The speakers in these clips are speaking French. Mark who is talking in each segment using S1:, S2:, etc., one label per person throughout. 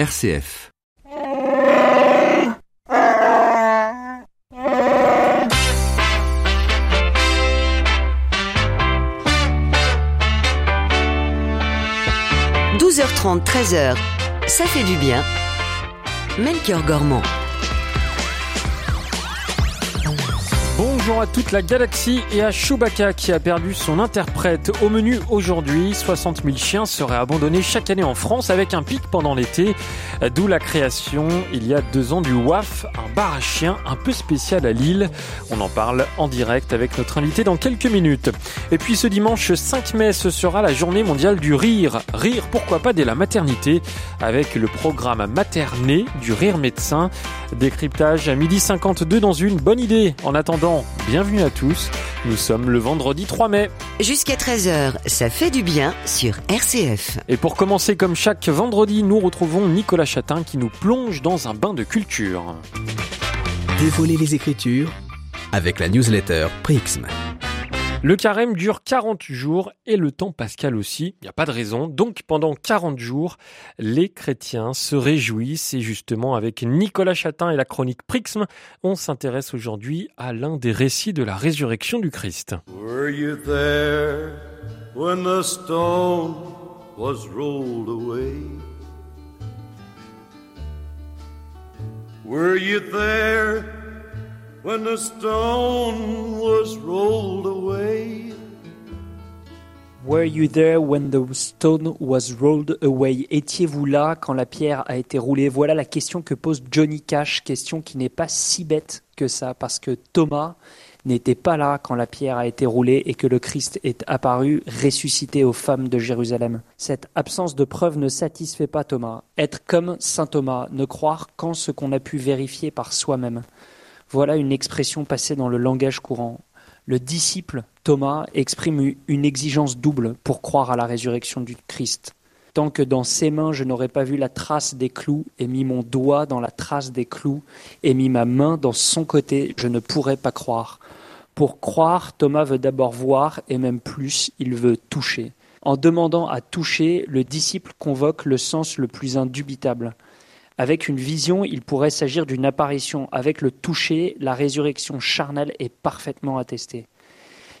S1: RCF. « 12h30, 13h, ça fait du bien. Melchior Gormand.
S2: À toute la galaxie et à Chewbacca qui a perdu son interprète. Au menu aujourd'hui, 60 000 chiens seraient abandonnés chaque année en France avec un pic pendant l'été. D'où la création, il y a deux ans, du WAF, un bar à chiens un peu spécial à Lille. On en parle en direct avec notre invité dans quelques minutes. Et puis ce dimanche 5 mai, ce sera la journée mondiale du rire. Rire, pourquoi pas dès la maternité, avec le programme Materné du rire médecin. Décryptage à midi 52 dans une bonne idée. En attendant, bienvenue à tous. Nous sommes le vendredi 3 mai.
S1: Jusqu'à 13h, ça fait du bien sur RCF.
S2: Et pour commencer comme chaque vendredi, nous retrouvons Nicolas Chatin qui nous plonge dans un bain de culture.
S3: Dévoiler les écritures avec la newsletter Prixm.
S2: Le carême dure 40 jours et le temps pascal aussi. Il n'y a pas de raison. Donc pendant 40 jours, les chrétiens se réjouissent et justement avec Nicolas Chatin et la chronique Prixme, on s'intéresse aujourd'hui à l'un des récits de la résurrection du Christ. Were you there when the stone was rolled away?
S4: Were you there when the stone was rolled away? Were you there when the stone was rolled away? Étiez-vous là quand la pierre a été roulée? Voilà la question que pose Johnny Cash, question qui n'est pas si bête que ça, parce que Thomas n'était pas là quand la pierre a été roulée et que le Christ est apparu ressuscité aux femmes de Jérusalem. Cette absence de preuve ne satisfait pas Thomas. Être comme saint Thomas, ne croire qu'en ce qu'on a pu vérifier par soi-même. Voilà une expression passée dans le langage courant. Le disciple Thomas exprime une exigence double pour croire à la résurrection du Christ. Tant que dans ses mains je n'aurais pas vu la trace des clous et mis mon doigt dans la trace des clous et mis ma main dans son côté, je ne pourrais pas croire. Pour croire, Thomas veut d'abord voir et même plus, il veut toucher. En demandant à toucher, le disciple convoque le sens le plus indubitable. Avec une vision, il pourrait s'agir d'une apparition. Avec le toucher, la résurrection charnelle est parfaitement attestée.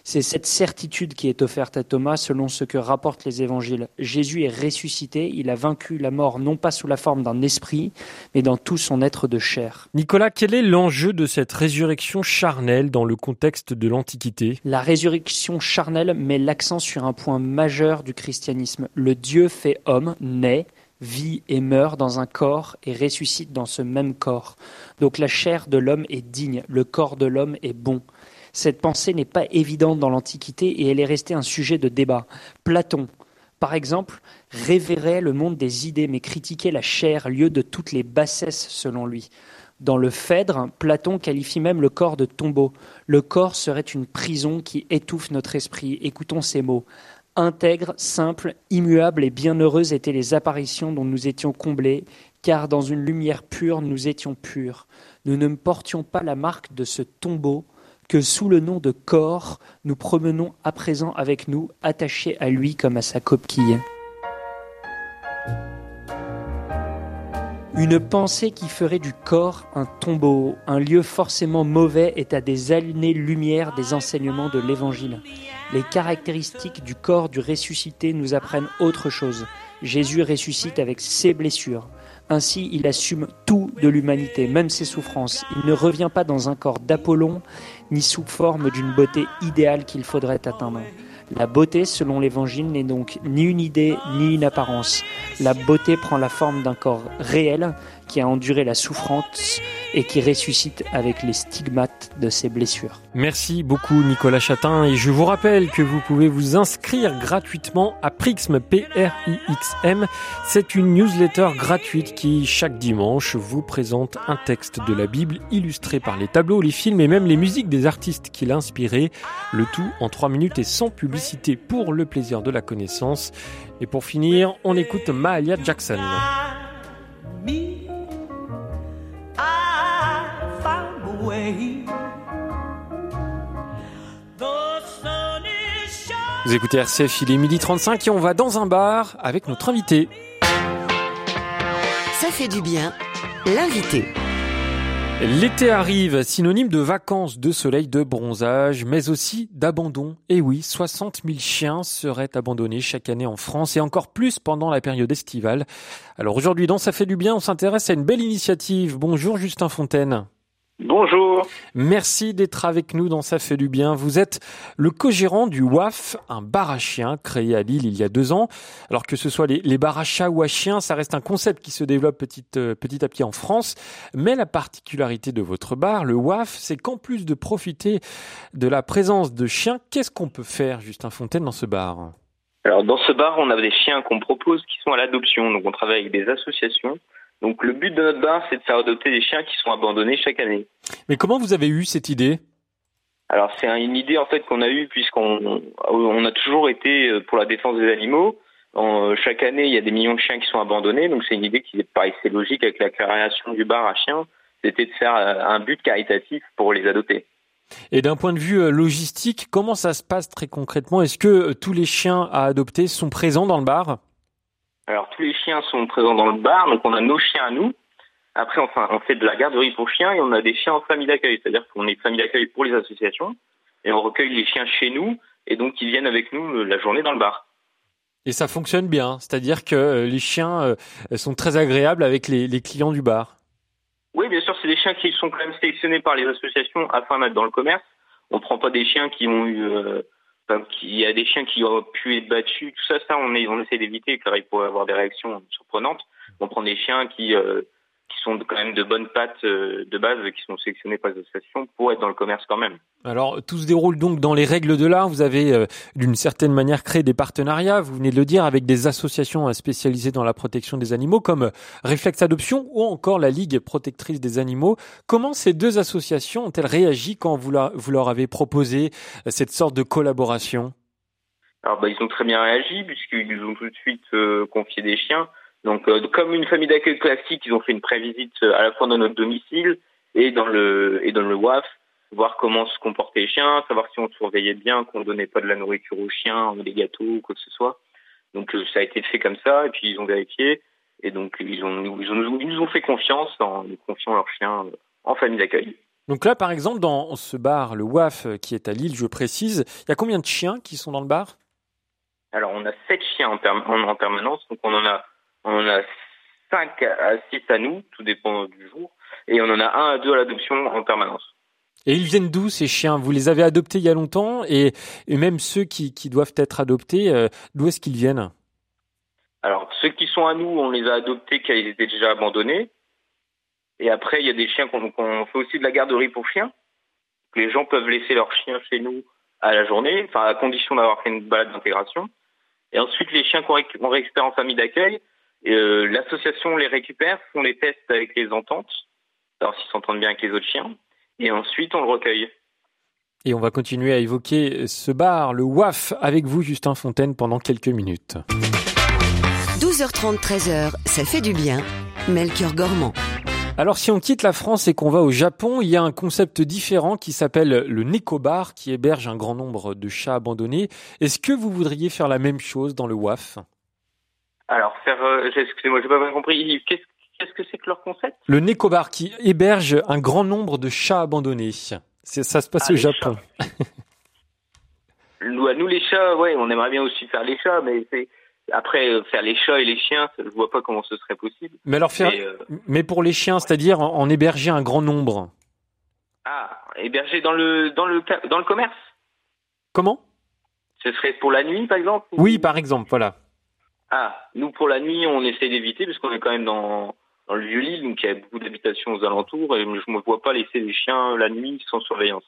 S4: C'est cette certitude qui est offerte à Thomas selon ce que rapportent les évangiles. Jésus est ressuscité, il a vaincu la mort non pas sous la forme d'un esprit, mais dans tout son être de chair.
S2: Nicolas, quel est l'enjeu de cette résurrection charnelle dans le contexte de l'Antiquité?
S4: La résurrection charnelle met l'accent sur un point majeur du christianisme. Le Dieu fait homme, naît, vit et meurt dans un corps et ressuscite dans ce même corps. Donc la chair de l'homme est digne, le corps de l'homme est bon. Cette pensée n'est pas évidente dans l'Antiquité et elle est restée un sujet de débat. Platon, par exemple, révérait le monde des idées mais critiquait la chair, lieu de toutes les bassesses selon lui. Dans le Phèdre, Platon qualifie même le corps de tombeau. Le corps serait une prison qui étouffe notre esprit. Écoutons ces mots. Intègre, simple, immuable et bienheureuse étaient les apparitions dont nous étions comblés, car dans une lumière pure nous étions purs. Nous ne portions pas la marque de ce tombeau que sous le nom de corps nous promenons à présent avec nous, attachés à lui comme à sa coquille. Une pensée qui ferait du corps un tombeau, un lieu forcément mauvais, est à des années-lumière des enseignements de l'Évangile. Les caractéristiques du corps du ressuscité nous apprennent autre chose. Jésus ressuscite avec ses blessures. Ainsi, il assume tout de l'humanité, même ses souffrances. Il ne revient pas dans un corps d'Apollon, ni sous forme d'une beauté idéale qu'il faudrait atteindre. La beauté, selon l'Évangile, n'est donc ni une idée ni une apparence. La beauté prend la forme d'un corps réel qui a enduré la souffrance et qui ressuscite avec les stigmates de ses blessures.
S2: Merci beaucoup Nicolas Chatin et je vous rappelle que vous pouvez vous inscrire gratuitement à Prixm, P-R-I-X-M. C'est une newsletter gratuite qui chaque dimanche vous présente un texte de la Bible illustré par les tableaux, les films et même les musiques des artistes qui l'a inspiré. Le tout en 3 minutes et sans publicité pour le plaisir de la connaissance. Et pour finir, on écoute Mahalia Jackson. Vous écoutez RCF, il est midi 35 et on va dans un bar avec notre invité.
S1: Ça fait du bien. L'invité.
S2: L'été arrive, synonyme de vacances, de soleil, de bronzage, mais aussi d'abandon. Et oui, 60 000 chiens seraient abandonnés chaque année en France et encore plus pendant la période estivale. Alors aujourd'hui, dans Ça fait du bien, on s'intéresse à une belle initiative. Bonjour Justin Fontaine.
S5: Bonjour.
S2: Merci d'être avec nous dans Ça fait du bien. Vous êtes le co-gérant du WAF, un bar à chiens créé à Lille il y a deux ans. Alors que ce soit les, les bars à chats ou à chiens, ça reste un concept qui se développe petit, euh, petit à petit en France. Mais la particularité de votre bar, le WAF, c'est qu'en plus de profiter de la présence de chiens, qu'est-ce qu'on peut faire, Justin Fontaine, dans ce bar?
S5: Alors dans ce bar, on a des chiens qu'on propose qui sont à l'adoption. Donc on travaille avec des associations donc le but de notre bar, c'est de faire adopter des chiens qui sont abandonnés chaque année.
S2: Mais comment vous avez eu cette idée?
S5: Alors c'est une idée en fait qu'on a eue puisqu'on on a toujours été euh, pour la défense des animaux. En, euh, chaque année, il y a des millions de chiens qui sont abandonnés, donc c'est une idée qui paraissait logique avec la création du bar à chiens. C'était de faire euh, un but caritatif pour les adopter.
S2: Et d'un point de vue logistique, comment ça se passe très concrètement? Est-ce que tous les chiens à adopter sont présents dans le bar?
S5: Alors tous les chiens sont présents dans le bar, donc on a nos chiens à nous. Après, enfin, on fait de la garderie pour chiens et on a des chiens en famille d'accueil, c'est-à-dire qu'on est famille d'accueil pour les associations et on recueille les chiens chez nous et donc ils viennent avec nous euh, la journée dans le bar.
S2: Et ça fonctionne bien, c'est-à-dire que euh, les chiens euh, sont très agréables avec les, clients du bar.
S5: Oui, bien sûr, c'est des chiens qui sont quand même sélectionnés par les associations afin d'être dans le commerce. On ne prend pas des chiens qui ont eu il y a des chiens qui ont pu être battus, tout ça, ça on, est, on essaie d'éviter car il pourrait avoir des réactions surprenantes. On prend des chiens qui euh, qui sont quand même de bonnes pattes euh, de base, qui sont sélectionnés par les associations pour être dans le commerce quand même.
S2: Alors tout se déroule donc dans les règles de l'art. Vous avez euh, d'une certaine manière créé des partenariats, vous venez de le dire, avec des associations euh, spécialisées dans la protection des animaux comme Réflexe Adoption ou encore la Ligue protectrice des animaux. Comment ces deux associations ont-elles réagi quand vous, vous leur avez proposé cette sorte de collaboration?
S5: Alors bah, ils ont très bien réagi puisqu'ils nous ont tout de suite confié des chiens. Donc, euh, comme une famille d'accueil classique, ils ont fait une prévisite euh, à la fois dans notre domicile et dans le et dans le WAF, voir comment se comportaient les chiens, savoir si on surveillait bien, qu'on donnait pas de la nourriture aux chiens, des gâteaux ou quoi que ce soit. Donc, euh, ça a été fait comme ça, et puis ils ont vérifié, et donc ils ont ils, ont, ils nous ont fait confiance en nous confiant leurs chiens en famille d'accueil.
S2: Donc là, par exemple, dans ce bar, le WAF, qui est à Lille, je précise, il y a combien de chiens qui sont dans le bar?
S5: Alors, on a sept chiens en, en permanence, donc on en a on en a 5 à 6 à nous, tout dépend du jour, et on en a un à deux à l'adoption en permanence.
S2: Et ils viennent d'où ces chiens? Vous les avez adoptés il y a longtemps et, et même ceux qui, qui, doivent être adoptés, euh, d'où est-ce qu'ils viennent?
S5: Alors ceux qui sont à nous, on les a adoptés quand ils étaient déjà abandonnés. Et après, il y a des chiens qu'on fait aussi de la garderie pour chiens. Les gens peuvent laisser leurs chiens chez nous à la journée, enfin à condition d'avoir fait une balade d'intégration. Et ensuite, les chiens qu'on récupère en famille d'accueil, euh, l'association les récupère, font les tests avec les ententes, alors s'ils s'entendent bien avec les autres chiens, et ensuite on le recueille.
S2: Et on va continuer à évoquer ce bar, le WAF, avec vous, Justin Fontaine, pendant quelques minutes.
S1: 12h30, 13h, ça fait du bien. Melchior Gormand.
S2: Alors si on quitte la France et qu'on va au Japon, il y a un concept différent qui s'appelle le Nekobar qui héberge un grand nombre de chats abandonnés. Est-ce que vous voudriez faire la même chose dans le WAF
S5: Alors faire, euh, excusez-moi, j'ai pas bien compris. Qu'est-ce que c'est que leur concept?
S2: Le Nekobar qui héberge un grand nombre de chats abandonnés. Ça se passe ah, au Japon.
S5: nous, nous les chats, ouais, on aimerait bien aussi faire les chats, mais c'est après, euh, faire les chats et les chiens, je vois pas comment ce serait possible.
S2: Mais alors faire, mais, euh, pour les chiens, c'est-à-dire en, héberger un grand nombre.
S5: Ah, héberger dans le dans le dans le commerce?
S2: Comment?
S5: Ce serait pour la nuit, par exemple?
S2: Oui, par exemple, voilà.
S5: Ah, nous pour la nuit, on essaie d'éviter parce qu'on est quand même dans dans le vieux Lille, donc il y a beaucoup d'habitations aux alentours et je ne me vois pas laisser les chiens la nuit sans surveillance.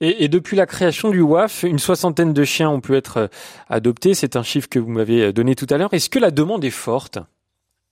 S2: Et, et, depuis la création du WAF, une soixantaine de chiens ont pu être euh, adoptés. C'est un chiffre que vous m'avez euh, donné tout à l'heure. Est-ce que la demande est forte?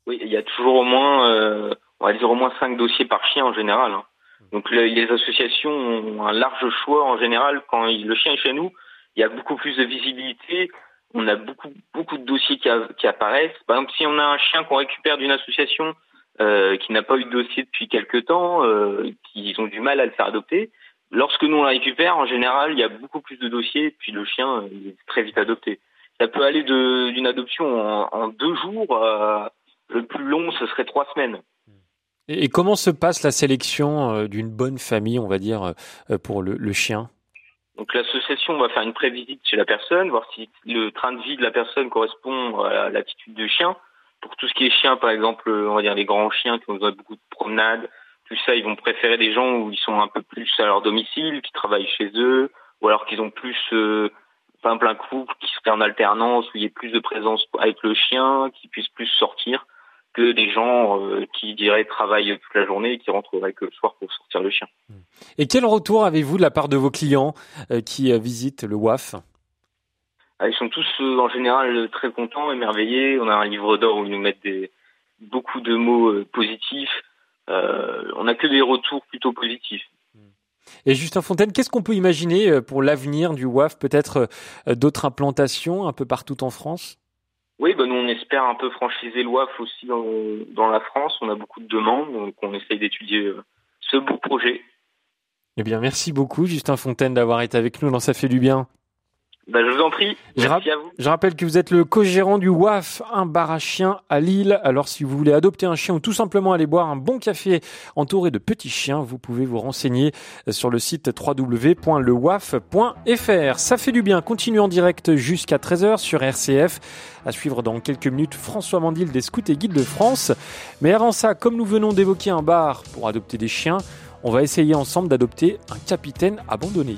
S5: Oui, il y a toujours au moins, euh, on va dire au moins cinq dossiers par chien en général. Hein. Donc les associations ont un large choix en général. Quand le chien est chez nous, il y a beaucoup plus de visibilité. On a beaucoup beaucoup de dossiers qui, apparaissent. Par exemple, si on a un chien qu'on récupère d'une association euh, qui n'a pas eu de dossier depuis quelque temps, euh, qui ont du mal à le faire adopter, Lorsque nous on la récupère, en général, il y a beaucoup plus de dossiers, puis le chien il est très vite adopté. Ça peut aller d'une adoption en, deux jours. Euh, le plus long ce serait trois semaines.
S2: Et, comment se passe la sélection d'une bonne famille, on va dire, pour le, chien?
S5: Donc l'association va faire une prévisite chez la personne, voir si le train de vie de la personne correspond à l'attitude du chien. Pour tout ce qui est chien, par exemple, on va dire les grands chiens qui ont besoin de beaucoup de promenades, tout ça, ils vont préférer des gens où ils sont un peu plus à leur domicile, qui travaillent chez eux, ou alors qu'ils ont plus euh, un plein couple, qui seraient en alternance, où il y ait plus de présence avec le chien, qui puissent plus sortir que des gens euh, qui diraient travaillent toute la journée et qui rentreraient que le soir pour sortir le chien.
S2: Et quel retour avez-vous de la part de vos clients euh, qui visitent le WAF
S5: ah, Ils sont tous en général très contents, émerveillés. On a un livre d'or où ils nous mettent des, beaucoup de mots positifs. on n'a que des retours plutôt positifs.
S2: Et Justin Fontaine, qu'est-ce qu'on peut imaginer euh, pour l'avenir du WAF Peut-être euh, d'autres implantations un peu partout en France?
S5: Oui, ben nous on espère un peu franchiser le WAF aussi dans, la France. On a beaucoup de demandes, donc on essaye d'étudier euh, ce beau projet.
S2: Eh bien, merci beaucoup Justin Fontaine d'avoir été avec nous dans Ça fait du bien.
S5: Bah, je vous en prie. Merci à vous.
S2: Je rappelle que vous êtes le co-gérant du WAF, un bar à chiens à Lille. Alors, si vous voulez adopter un chien ou tout simplement aller boire un bon café entouré de petits chiens, vous pouvez vous renseigner sur le site www.lewaf.fr. Ça fait du bien. Continue en direct jusqu'à 13h sur RCF. À suivre dans quelques minutes François Mandil des Scouts et Guides de France. Mais avant ça, comme nous venons d'évoquer un bar pour adopter des chiens, on va essayer ensemble d'adopter un capitaine abandonné.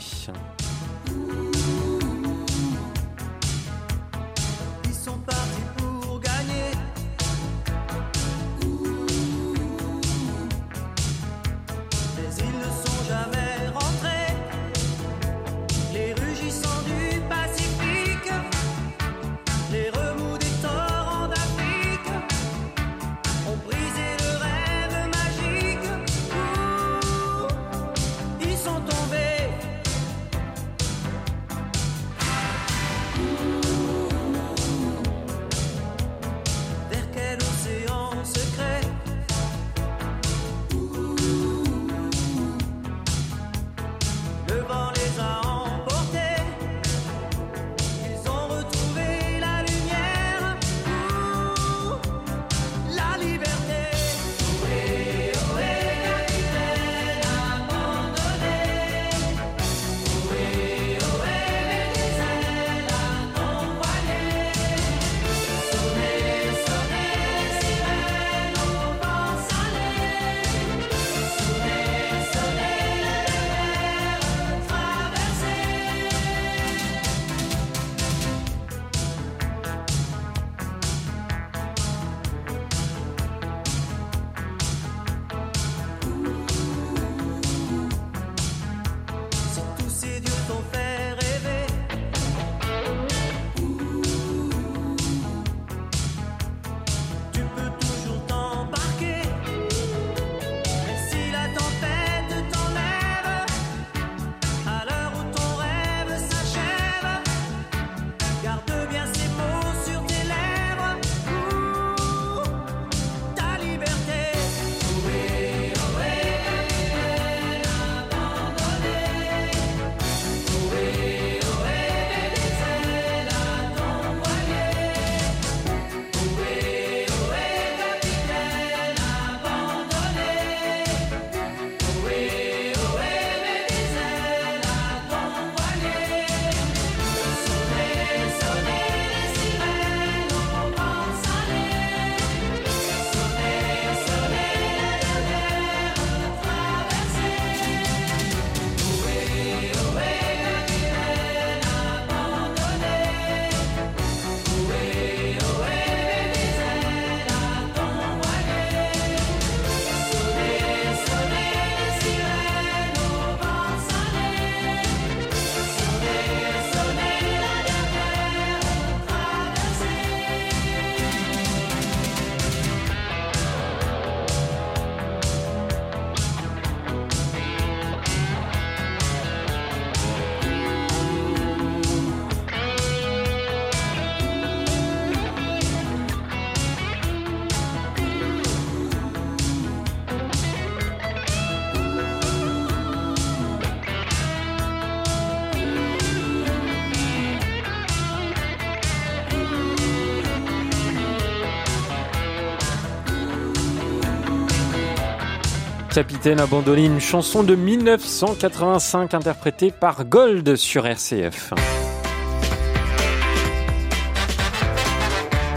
S2: Capitaine abandonné, une chanson de 1985 interprétée par Gold sur RCF.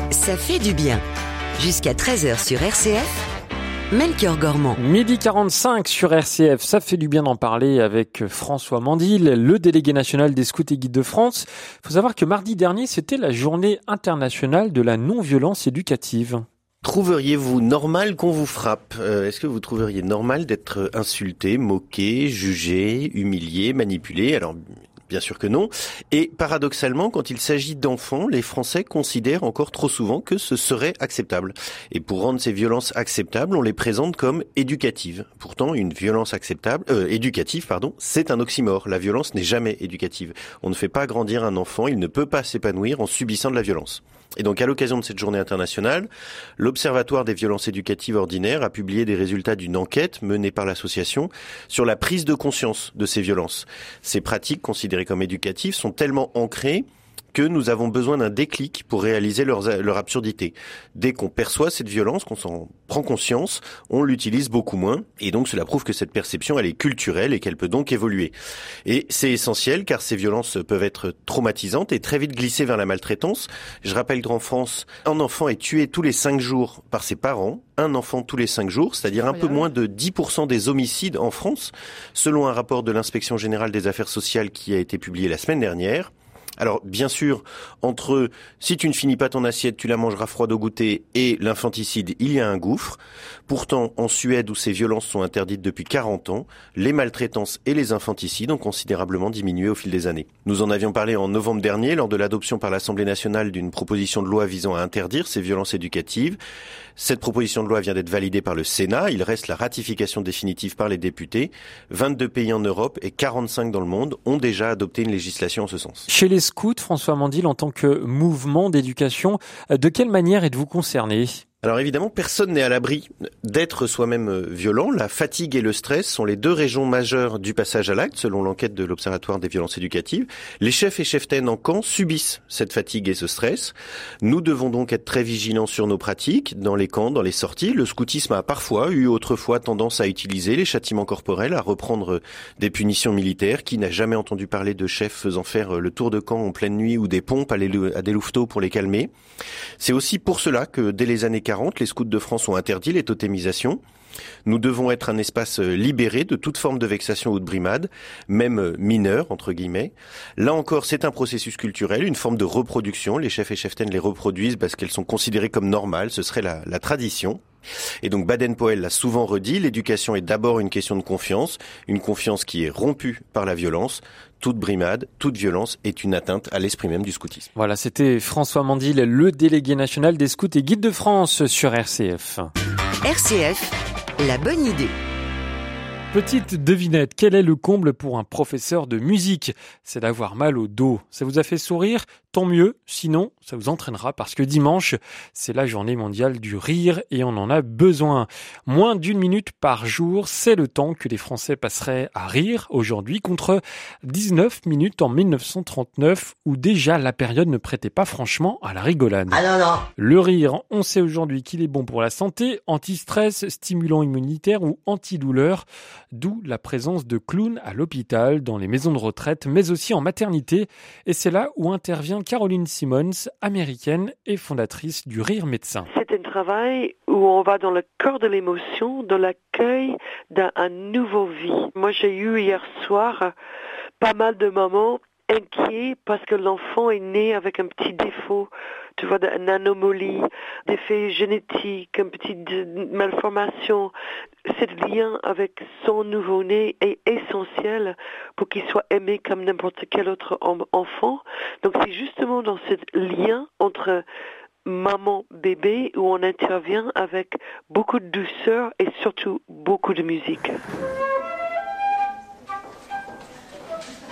S1: Ça fait du bien. Jusqu'à 13h sur RCF. Melchior Gormand.
S2: Midi 45 sur RCF, ça fait du bien d'en parler avec François Mandil, le délégué national des scouts et guides de France. Il faut savoir que mardi dernier, c'était la journée internationale de la non-violence éducative.
S6: Trouveriez-vous normal qu'on vous frappe? Euh, Est-ce que vous trouveriez normal d'être insulté, moqué, jugé, humilié, manipulé? Alors Bien sûr que non. Et paradoxalement, quand il s'agit d'enfants, les Français considèrent encore trop souvent que ce serait acceptable. Et pour rendre ces violences acceptables, on les présente comme éducatives. Pourtant, une violence acceptable, euh, éducative, pardon, c'est un oxymore. La violence n'est jamais éducative. On ne fait pas grandir un enfant, il ne peut pas s'épanouir en subissant de la violence. Et donc, à l'occasion de cette journée internationale, l'Observatoire des violences éducatives ordinaires a publié des résultats d'une enquête menée par l'association sur la prise de conscience de ces violences. Ces pratiques considérées comme éducatives sont tellement ancrées que nous avons besoin d'un déclic pour réaliser leur, leur absurdité. Dès qu'on perçoit cette violence, qu'on s'en prend conscience, on l'utilise beaucoup moins. Et donc cela prouve que cette perception, elle est culturelle et qu'elle peut donc évoluer. Et c'est essentiel car ces violences peuvent être traumatisantes et très vite glisser vers la maltraitance. Je rappelle qu'en France, un enfant est tué tous les cinq jours par ses parents, un enfant tous les cinq jours, c'est-à-dire un peu moins de 10% des homicides en France, selon un rapport de l'inspection générale des affaires sociales qui a été publié la semaine dernière. Alors bien sûr, entre si tu ne finis pas ton assiette, tu la mangeras froide au goûter et l'infanticide, il y a un gouffre. Pourtant, en Suède, où ces violences sont interdites depuis 40 ans, les maltraitances et les infanticides ont considérablement diminué au fil des années. Nous en avions parlé en novembre dernier lors de l'adoption par l'Assemblée nationale d'une proposition de loi visant à interdire ces violences éducatives. Cette proposition de loi vient d'être validée par le Sénat. Il reste la ratification définitive par les députés. 22 pays en Europe et 45 dans le monde ont déjà adopté une législation en ce sens.
S2: Chez les scouts, François Mandil, en tant que mouvement d'éducation, de quelle manière êtes-vous concerné?
S6: Alors évidemment, personne n'est à l'abri d'être soi-même euh, violent. La fatigue et le stress sont les deux régions majeures du passage à l'acte, selon l'enquête de l'Observatoire des violences éducatives. Les chefs et cheftaines en camp subissent cette fatigue et ce stress. Nous devons donc être très vigilants sur nos pratiques, dans les camps, dans les sorties. Le scoutisme a parfois eu autrefois tendance à utiliser les châtiments corporels, à reprendre des punitions militaires. Qui n'a jamais entendu parler de chefs faisant faire le tour de camp en pleine nuit ou des pompes à des louveteaux pour les calmer? C'est aussi pour cela que dès les années les scouts de France ont interdit les totémisations. Nous devons être un espace euh, libéré de toute forme de vexation ou de brimade, même euh, mineure, entre guillemets. Là encore, c'est un processus culturel, une forme de reproduction. Les chefs et cheftaines les reproduisent parce qu'elles sont considérées comme normales. Ce serait la tradition. Et donc Baden-Powell l'a souvent redit, l'éducation est d'abord une question de confiance, une confiance qui est rompue par la violence. Toute brimade, toute violence est une atteinte à l'esprit même du scoutisme.
S2: Voilà, c'était François Mandil, le délégué national des scouts et guides de France sur RCF.
S1: RCF, la bonne idée.
S2: Petite devinette, quel est le comble pour un professeur de musique? C'est d'avoir mal au dos. Ça vous a fait sourire? Tant mieux, sinon ça vous entraînera parce que dimanche, c'est la journée mondiale du rire et on en a besoin. Moins d'une minute par jour, c'est le temps que les Français passeraient à rire aujourd'hui contre 19 minutes en 1939 où déjà la période ne prêtait pas franchement à la rigolade.
S7: Ah non, non.
S2: Le rire, on sait aujourd'hui qu'il est bon pour la santé, anti-stress, stimulant immunitaire ou antidouleur, d'où la présence de clowns à l'hôpital, dans les maisons de retraite, mais aussi en maternité. Et c'est là où intervient Caroline Simmons, américaine et fondatrice du Rire Médecin.
S8: C'est un travail où on va dans le cœur de l'émotion, dans l'accueil d'un nouveau vie. Moi, j'ai eu hier soir pas mal de moments inquiets parce que l'enfant est né avec un petit défaut tu vois, une anomalie, des faits génétiques, une petite malformation. Ce lien avec son nouveau-né est essentiel pour qu'il soit aimé comme n'importe quel autre enfant. Donc c'est justement dans ce lien entre maman bébé où on intervient avec beaucoup de douceur et surtout beaucoup de musique.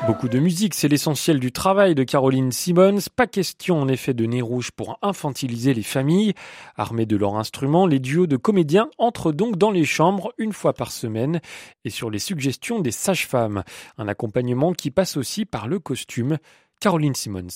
S2: Beaucoup de musique, c'est l'essentiel du travail de Caroline Simmons. Pas question en effet de nez rouge pour infantiliser les familles. Armés de leurs instruments, les duos de comédiens entrent donc dans les chambres une fois par semaine et sur les suggestions des sages-femmes. Un accompagnement qui passe aussi par le costume. Caroline Simmons.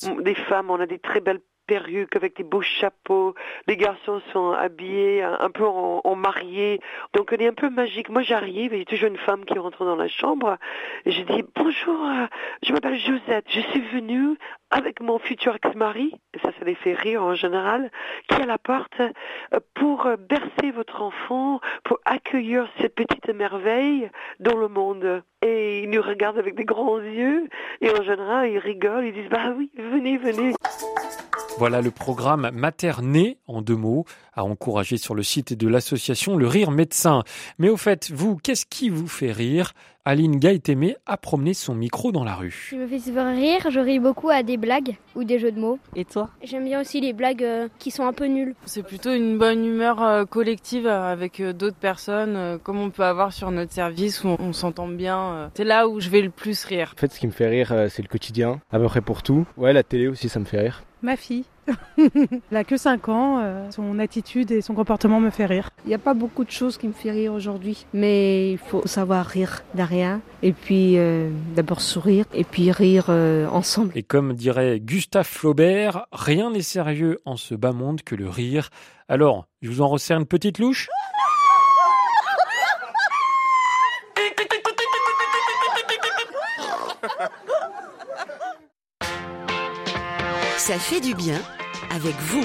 S8: Perruques, avec des beaux chapeaux. Les garçons sont habillés un, peu en, mariés. Donc on est un peu magique. Moi j'arrive, il y a toujours une femme qui rentre dans la chambre. Et je dis bonjour, euh, je m'appelle Josette. Je suis venue avec mon futur ex-mari, ça, ça les fait rire en général, qui est à la porte euh, pour bercer votre enfant, pour accueillir cette petite merveille dans le monde. Et ils nous regardent avec des grands yeux, et en général, ils rigolent, ils disent, bah oui, venez, venez.
S2: Voilà le programme Materné, en deux mots, à encourager sur le site de l'association Le Rire Médecin. Mais au fait, vous, qu'est-ce qui vous fait rire? Aline Gaëtémé a promené son micro dans la rue.
S7: Je me fais souvent rire, je ris beaucoup à des blagues ou des jeux de mots.
S9: Et toi?
S7: J'aime bien aussi les blagues euh, qui sont un peu nulles.
S9: C'est plutôt une bonne humeur euh, collective avec euh, d'autres personnes, comme on peut avoir sur notre service où on s'entend bien. C'est là où je vais le plus rire.
S10: En fait, ce qui me fait rire, c'est le quotidien, à peu près pour tout. Ouais, la télé aussi, ça me fait rire.
S11: Ma fille. Elle a que 5 ans, euh, son attitude et son comportement me fait rire.
S12: Il n'y a pas beaucoup de choses qui me font rire aujourd'hui, mais il faut savoir rire de rien et puis euh, d'abord sourire et puis rire euh, ensemble.
S2: Et comme dirait Gustave Flaubert, rien n'est sérieux en ce bas monde que le rire. Alors, je vous en resserre une petite louche?
S1: Ça fait du bien avec vous.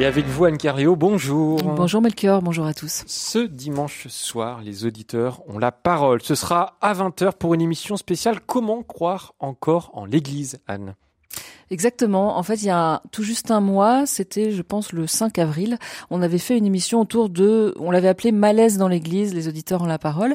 S2: Et avec vous, Anne Carrio, bonjour.
S13: Bonjour Melchior, bonjour à tous.
S2: Ce dimanche soir, les auditeurs ont la parole. Ce sera à 20h pour une émission spéciale Comment croire encore en l'Église, Anne?
S13: Exactement. En fait, il y a tout juste un mois, c'était, je pense, le 5 avril, on avait fait une émission autour de, on l'avait appelé Malaise dans l'Église, les auditeurs ont la parole,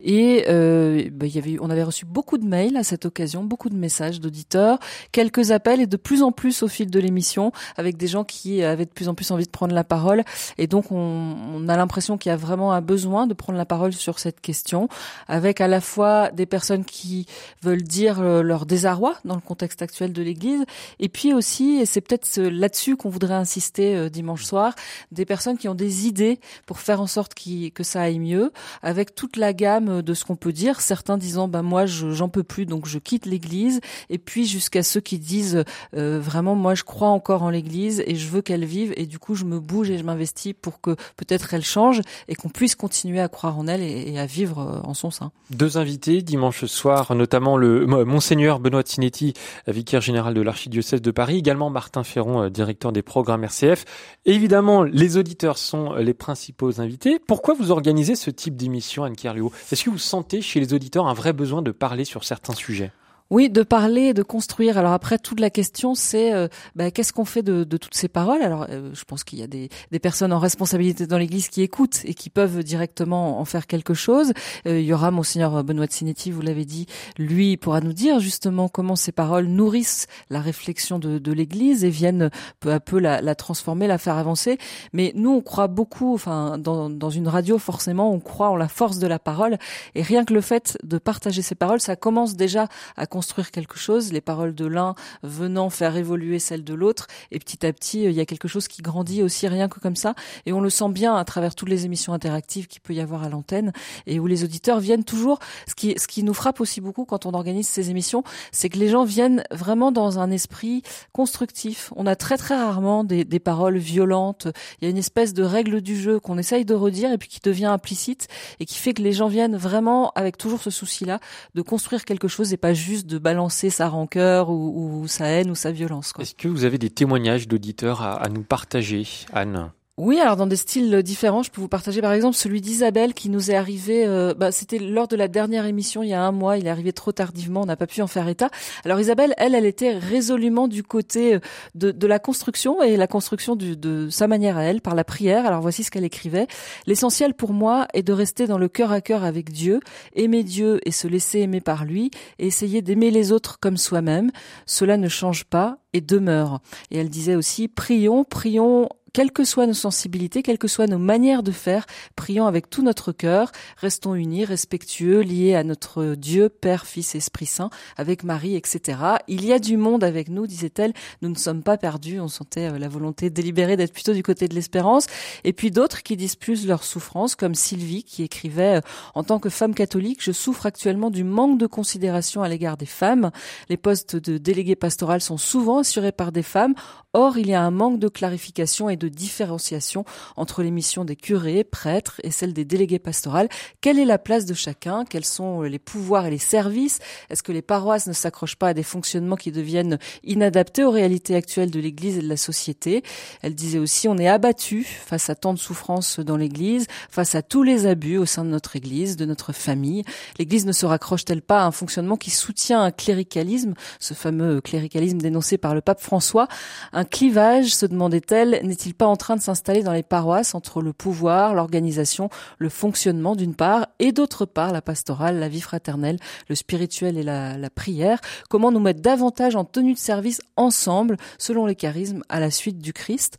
S13: et euh, bah, il y avait, on avait reçu beaucoup de mails à cette occasion, beaucoup de messages d'auditeurs, quelques appels et de plus en plus au fil de l'émission, avec des gens qui avaient de plus en plus envie de prendre la parole, et donc on, on a l'impression qu'il y a vraiment un besoin de prendre la parole sur cette question, avec à la fois des personnes qui veulent dire euh, leur désarroi dans le contexte actuel de l'Église et puis aussi, et c'est peut-être là-dessus qu'on voudrait insister euh, dimanche soir, des personnes qui ont des idées pour faire en sorte que ça aille mieux, avec toute la gamme de ce qu'on peut dire. Certains disant, bah moi, j'en peux plus, donc je quitte l'Église. Et puis jusqu'à ceux qui disent, euh, vraiment, moi, je crois encore en l'Église et je veux qu'elle vive. Et du coup, je me bouge et je m'investis pour que peut-être elle change et qu'on puisse continuer à croire en elle et, à vivre euh, en son sein.
S2: Deux invités dimanche soir, notamment le monseigneur Benoît Tinetti, vicaire général de l'archidiocèse diocèse de Paris, également Martin Ferron, euh, directeur des programmes RCF. évidemment, les auditeurs sont euh, les principaux invités. Pourquoi vous organisez ce type d'émission, Anne Kerlio Est-ce que vous sentez chez les auditeurs un vrai besoin de parler sur certains sujets?
S13: Oui, de parler, de construire. Alors après, toute la question, c'est euh, bah, qu'est-ce qu'on fait de, de, toutes ces paroles? Alors, euh, je pense qu'il y a des, des, personnes en responsabilité dans l'Église qui écoutent et qui peuvent directement en faire quelque chose. Euh, il y aura monseigneur Benoît de Sinetti, vous l'avez dit, lui pourra nous dire justement comment ces paroles nourrissent la réflexion de, de l'Église et viennent peu à peu la, la, transformer, la faire avancer. Mais nous, on croit beaucoup, enfin, dans, dans une radio, forcément, on croit en la force de la parole. Et rien que le fait de partager ces paroles, ça commence déjà à construire quelque chose, les paroles de l'un venant faire évoluer celles de l'autre, et petit à petit, il y a quelque chose qui grandit aussi rien que comme ça, et on le sent bien à travers toutes les émissions interactives qu'il peut y avoir à l'antenne, et où les auditeurs viennent toujours. Ce qui, ce qui nous frappe aussi beaucoup quand on organise ces émissions, c'est que les gens viennent vraiment dans un esprit constructif. On a très très rarement des, des paroles violentes. Il y a une espèce de règle du jeu qu'on essaye de redire et puis qui devient implicite et qui fait que les gens viennent vraiment avec toujours ce souci-là de construire quelque chose et pas juste de balancer sa rancœur ou, sa haine ou sa violence.
S2: Est-ce que vous avez des témoignages d'auditeurs à nous partager, Anne?
S13: Oui, alors dans des styles différents, je peux vous partager par exemple celui d'Isabelle qui nous est arrivé, euh, bah, c'était lors de la dernière émission il y a un mois, il est arrivé trop tardivement, on n'a pas pu en faire état. Alors Isabelle, elle, elle était résolument du côté euh, de, de la construction et la construction du, de sa manière à elle, par la prière. Alors voici ce qu'elle écrivait. L'essentiel pour moi est de rester dans le cœur à cœur avec Dieu, aimer Dieu et se laisser aimer par lui, et essayer d'aimer les autres comme soi-même. Cela ne change pas et demeure. Et elle disait aussi, prions, prions quelles que soient nos sensibilités, quelles que soient nos manières de faire, prions avec tout notre cœur, restons unis, respectueux, liés à notre Dieu, Père, Fils, Esprit Saint, avec Marie, etc. Il y a du monde avec nous, disait-elle, nous ne sommes pas perdus, on sentait euh, la volonté délibérée d'être plutôt du côté de l'espérance, et puis d'autres qui disent plus leur souffrance, comme Sylvie qui écrivait, euh, en tant que femme catholique, je souffre actuellement du manque de considération à l'égard des femmes. Les postes de délégués pastoral sont souvent assurés par des femmes. Or, il y a un manque de clarification et de différenciation entre les missions des curés, prêtres et celles des délégués pastorales. Quelle est la place de chacun? Quels sont les pouvoirs et les services? Est-ce que les paroisses ne s'accrochent pas à des fonctionnements qui deviennent inadaptés aux réalités actuelles de l'Église et de la société? Elle disait aussi, on est abattu face à tant de souffrances dans l'Église, face à tous les abus au sein de notre Église, de notre famille. L'Église ne se raccroche-t-elle pas à un fonctionnement qui soutient un cléricalisme, ce fameux cléricalisme dénoncé par le pape François? Un clivage, se demandait-elle, n'est-il pas en train de s'installer dans les paroisses entre le pouvoir, l'organisation, le fonctionnement d'une part, et d'autre part la pastorale, la vie fraternelle, le spirituel et la, prière. Comment nous mettre davantage en tenue de service ensemble, selon les charismes, à la suite du Christ?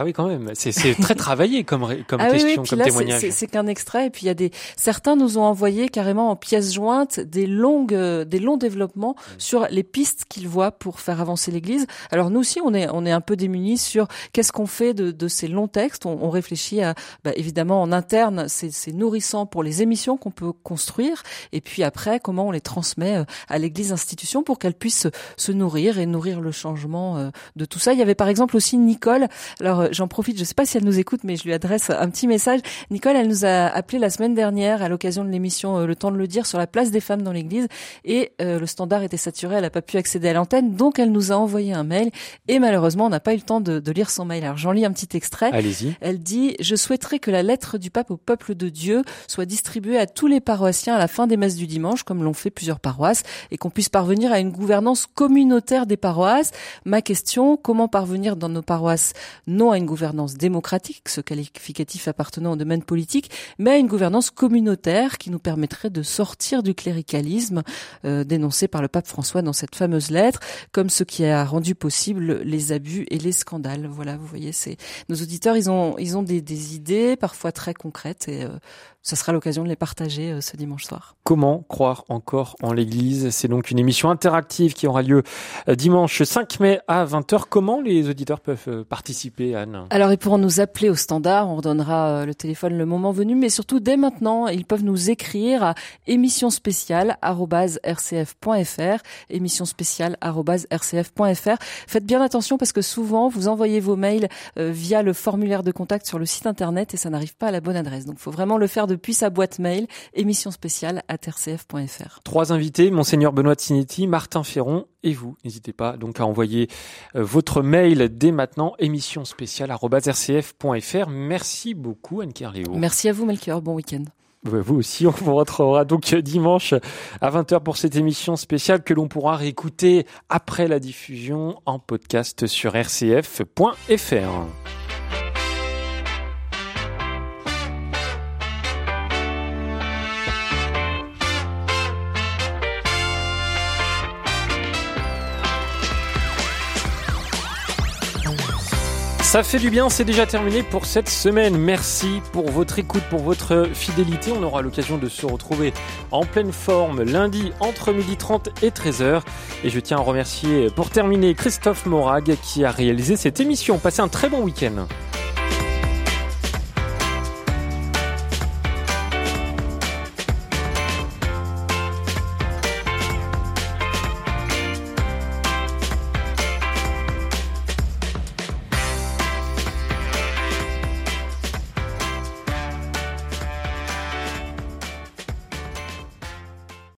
S2: Ah oui, quand même. C'est très travaillé comme, comme ah question, comme témoignage.
S13: C'est qu'un extrait. Et puis il y a des certains nous ont envoyé carrément en pièces jointes des longues, euh, des longs développements mm. sur les pistes qu'ils voient pour faire avancer l'Église. Alors nous aussi, on est on est un peu démunis sur qu'est-ce qu'on fait de, de, ces longs textes. On, on réfléchit à bah, évidemment en interne, c'est nourrissant pour les émissions qu'on peut construire. Et puis après, comment on les transmet euh, à l'Église institution pour qu'elle puisse se nourrir et nourrir le changement euh, de tout ça. Il y avait par exemple aussi Nicole. Alors j'en profite, je ne sais pas si elle nous écoute, mais je lui adresse un petit message. Nicole, elle nous a appelé la semaine dernière à l'occasion de l'émission euh, Le temps de le dire sur la place des femmes dans l'église et euh, le standard était saturé, elle n'a pas pu accéder à l'antenne, donc elle nous a envoyé un mail et malheureusement on n'a pas eu le temps de, de lire son mail. Alors j'en lis un petit extrait.
S2: Allez-y.
S13: Elle dit « Je souhaiterais que la lettre du pape au peuple de Dieu soit distribuée à tous les paroissiens à la fin des messes du dimanche, comme l'ont fait plusieurs paroisses, et qu'on puisse parvenir à une gouvernance communautaire des paroisses. Ma question, comment parvenir dans nos paroisses non à une gouvernance démocratique, ce qualificatif appartenant au domaine politique, mais à une gouvernance communautaire qui nous permettrait de sortir du cléricalisme euh, dénoncé par le pape François dans cette fameuse lettre, comme ce qui a rendu possible les abus et les scandales. Voilà, vous voyez, c'est nos auditeurs, ils ont ils ont des, idées parfois très concrètes et euh, ce sera l'occasion de les partager euh, ce dimanche soir.
S2: Comment croire encore en l'Église? C'est donc une émission interactive qui aura lieu euh, dimanche 5 mai à 20h. Comment les auditeurs peuvent euh, participer, Anne?
S13: Alors, ils pourront nous appeler au standard. On redonnera le téléphone le moment venu, mais surtout dès maintenant, ils peuvent nous écrire à émission spéciale rcf.fr, émission spéciale rcf.fr. Faites bien attention parce que souvent, vous envoyez vos mails via le formulaire de contact sur le site internet et ça n'arrive pas à la bonne adresse. Donc, il faut vraiment le faire depuis sa boîte mail, émission spéciale à rcf.fr.
S2: Trois invités, Monseigneur Benoît Tinetti, Martin Ferron et vous. N'hésitez pas donc à envoyer euh, votre mail dès maintenant, émission spéciale rcf.fr. Merci beaucoup Anne Kerléo.
S13: Merci à vous Melchior, bon week-end.
S2: Vous aussi, on vous retrouvera donc dimanche à 20h pour cette émission spéciale que l'on pourra réécouter après la diffusion en podcast sur rcf.fr. Ça fait du bien, c'est déjà terminé pour cette semaine. Merci pour votre écoute, pour votre fidélité. On aura l'occasion de se retrouver en pleine forme lundi entre 12h30 et 13h. Et je tiens à remercier pour terminer Christophe Morag qui a réalisé cette émission. Passez un très bon week-end.